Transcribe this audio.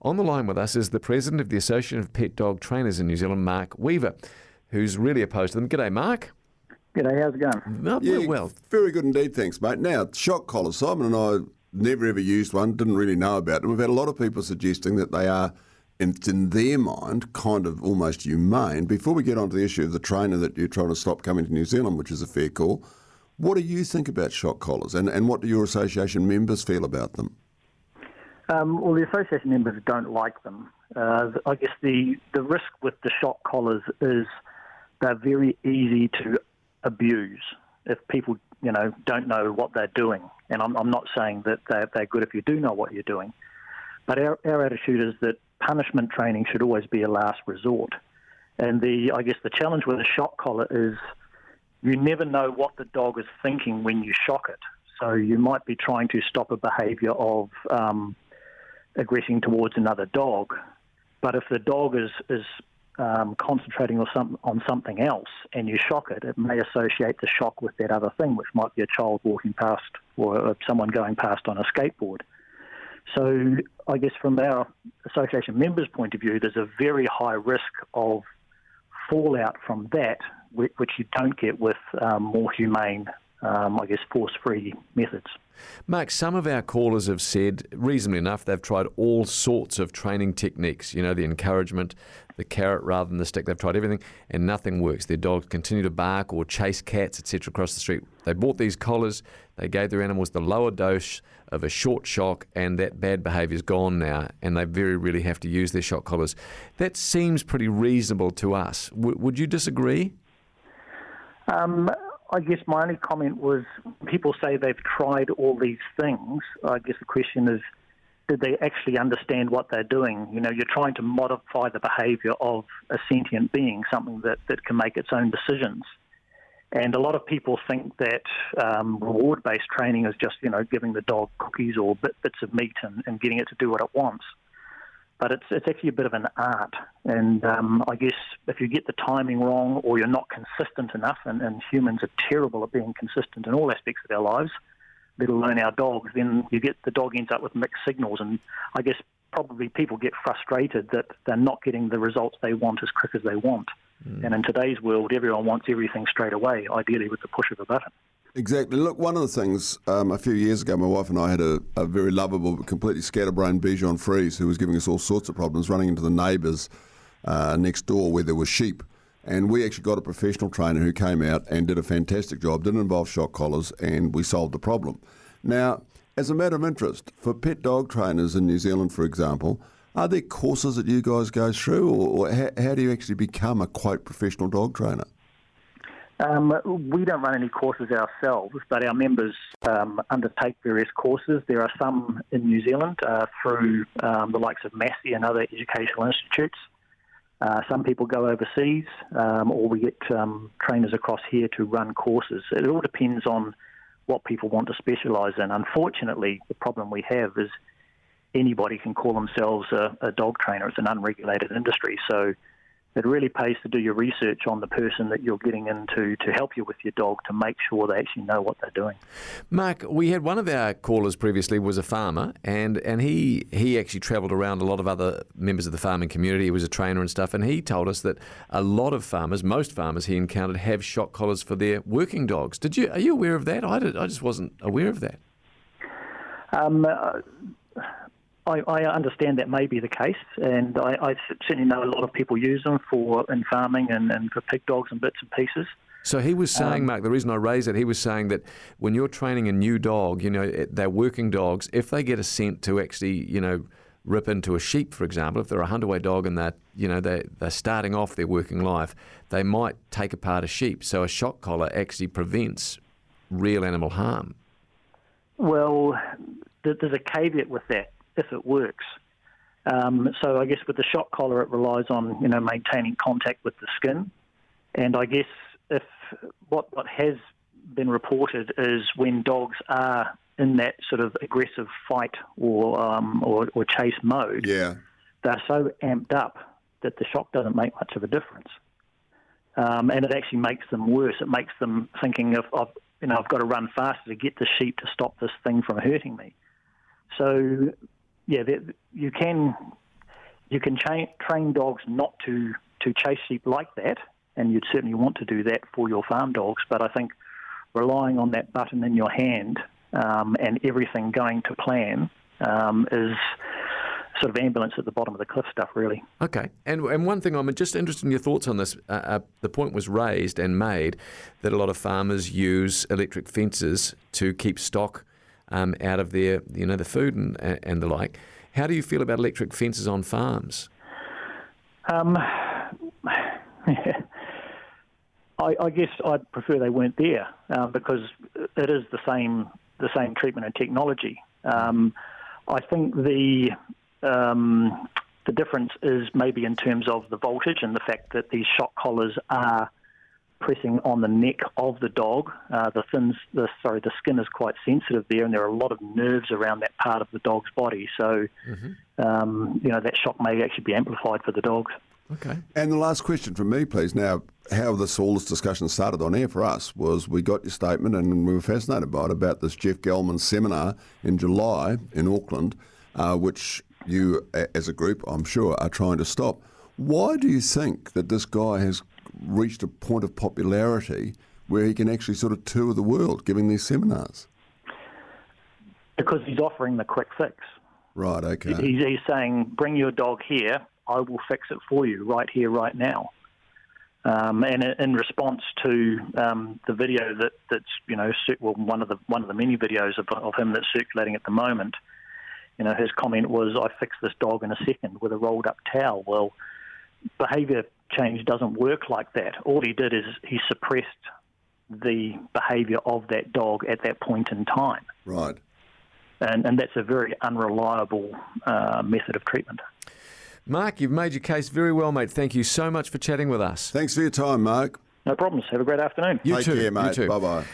On the line with us is the president of the Association of Pet Dog Trainers in New Zealand, Mark Weaver, who's really opposed to them. G'day, Mark. G'day, how's it going? No, Yeah, well, very good indeed, thanks, mate. Now, shock collars. Simon and I never ever used one, didn't really know about them. We've had a lot of people suggesting that they are, in, in their mind, kind of almost humane. Before we get on to the issue of the trainer that you're trying to stop coming to New Zealand, which is a fair call, what do you think about shock collars and, and what do your association members feel about them? Um, well, the association members don't like them. Uh, I guess the, the risk with the shock collars is they're very easy to abuse if people, you know, don't know what they're doing. And I'm, I'm not saying that they're, they're good if you do know what you're doing. But our, our attitude is that punishment training should always be a last resort. And the, I guess the challenge with a shock collar is you never know what the dog is thinking when you shock it. So you might be trying to stop a behaviour of um, aggressing towards another dog, but if the dog is is um, concentrating on, some, on something else and you shock it, it may associate the shock with that other thing, which might be a child walking past or someone going past on a skateboard. So I guess from our association members' point of view, there's a very high risk of fallout from that, which you don't get with um, more humane, um, I guess, force-free methods. Mark, some of our callers have said, reasonably enough, they've tried all sorts of training techniques. You know, the encouragement, the carrot rather than the stick. They've tried everything, and nothing works. Their dogs continue to bark or chase cats, etc., across the street. They bought these collars. They gave their animals the lower dose of a short shock, and that bad behaviour is gone now. And they very really have to use their shock collars. That seems pretty reasonable to us. W- would you disagree? Um, I guess my only comment was people say they've tried all these things. I guess the question is, did they actually understand what they're doing? You know, you're trying to modify the behaviour of a sentient being, something that, that can make its own decisions. And a lot of people think that um, reward based training is just, you know, giving the dog cookies or bit, bits of meat and, and getting it to do what it wants but it's it's actually a bit of an art. And um, I guess if you get the timing wrong or you're not consistent enough, and, and, humans are terrible at being consistent in all aspects of our lives, let alone our dogs, then you get the dog ends up with mixed signals. And I guess probably people get frustrated that they're not getting the results they want as quick as they want. Mm. And in today's world, everyone wants everything straight away, ideally with the push of a button. Exactly. Look, one of the things um, a few years ago, my wife and I had a, a very lovable but completely scatterbrained Bichon Frise who was giving us all sorts of problems, running into the neighbours uh, next door where there were sheep. And we actually got a professional trainer who came out and did a fantastic job, didn't involve shock collars, and we solved the problem. Now, as a matter of interest, for pet dog trainers in New Zealand, for example, are there courses that you guys go through, or, or how, how do you actually become a quote professional dog trainer? Um, we don't run any courses ourselves, but our members um, undertake various courses. There are some in New Zealand uh, through um, the likes of Massey and other educational institutes. Uh, some people go overseas, um, or we get um, trainers across here to run courses. It all depends on what people want to specialise in. Unfortunately, the problem we have is anybody can call themselves a, a dog trainer. It's an unregulated industry, so it really pays to do your research on the person that you're getting into to help you with your dog to make sure they actually know what they're doing. Mark, we had one of our callers previously was a farmer, and, and he he actually travelled around a lot of other members of the farming community. He was a trainer and stuff, and he told us that a lot of farmers, most farmers he encountered, have shock collars for their working dogs. Did you are you aware of that? I did, I just wasn't aware of that. Um, uh, I, I, understand that may be the case, and I, I, certainly know a lot of people use them for in farming and, and for pig dogs and bits and pieces. So he was saying, um, Mark, the reason I raised it, he was saying that when you're training a new dog, you know, they're working dogs. If they get a scent to actually, you know, rip into a sheep, for example, if they're a hunter dog and they're, you know, they're, they're starting off their working life, they might take apart a sheep. So a shock collar actually prevents real animal harm. Well, there's a caveat with that if it works. Um, so I guess with the shock collar, it relies on you know maintaining contact with the skin, and I guess if what what has been reported is when dogs are in that sort of aggressive fight or um, or, or, chase mode, yeah. they're so amped up that the shock doesn't make much of a difference, um, and it actually makes them worse. It makes them thinking of, of you know I've got to run faster to get the sheep to stop this thing from hurting me. So yeah, you can you can cha- train dogs not to, to chase sheep like that, and you'd certainly want to do that for your farm dogs. But I think relying on that button in your hand um, and everything going to plan um, is sort of ambulance at the bottom of the cliff stuff, really. Okay, and and one thing I'm just interested in your thoughts on this. Uh, uh, the point was raised and made that a lot of farmers use electric fences to keep stock um, out of their, you know, the food and and the like. How do you feel about electric fences on farms? Um, I, I, guess I'd prefer they weren't there uh, because it is the same the same treatment and technology. Um, I think the um, the difference is maybe in terms of the voltage and the fact that these shock collars are pressing on the neck of the dog. Uh, the fins, the sorry, the skin is quite sensitive there, and there are a lot of nerves around that part of the dog's body. So, mm-hmm. um, you know, that shock may actually be amplified for the dogs. Okay. And the last question from me, please. Now, how this all this discussion started on air for us was we got your statement and we were fascinated by it about this Jeff Gellman seminar in July in Auckland, uh, which you, as a group, I'm sure, are trying to stop. Why do you think that this guy has reached a point of popularity where he can actually sort of tour the world giving these seminars? Because he's offering the quick fix. Right, okay. He's, he's saying, bring your dog here, I will fix it for you right here, right now. Um, and in response to um, the video that, that's you know well one of the one of the many videos of, of him that's circulating at the moment, you know, his comment was, I fixed this dog in a second with a rolled up towel. Well, behaviour change doesn't work like that. All he did is he suppressed the behaviour of that dog at that point in time. Right. And, and that's a very unreliable uh, method of treatment. Mark, you've made your case very well, mate. Thank you so much for chatting with us. Thanks for your time, Mark. No problems. Have a great afternoon. You Take too. care, mate. Bye bye.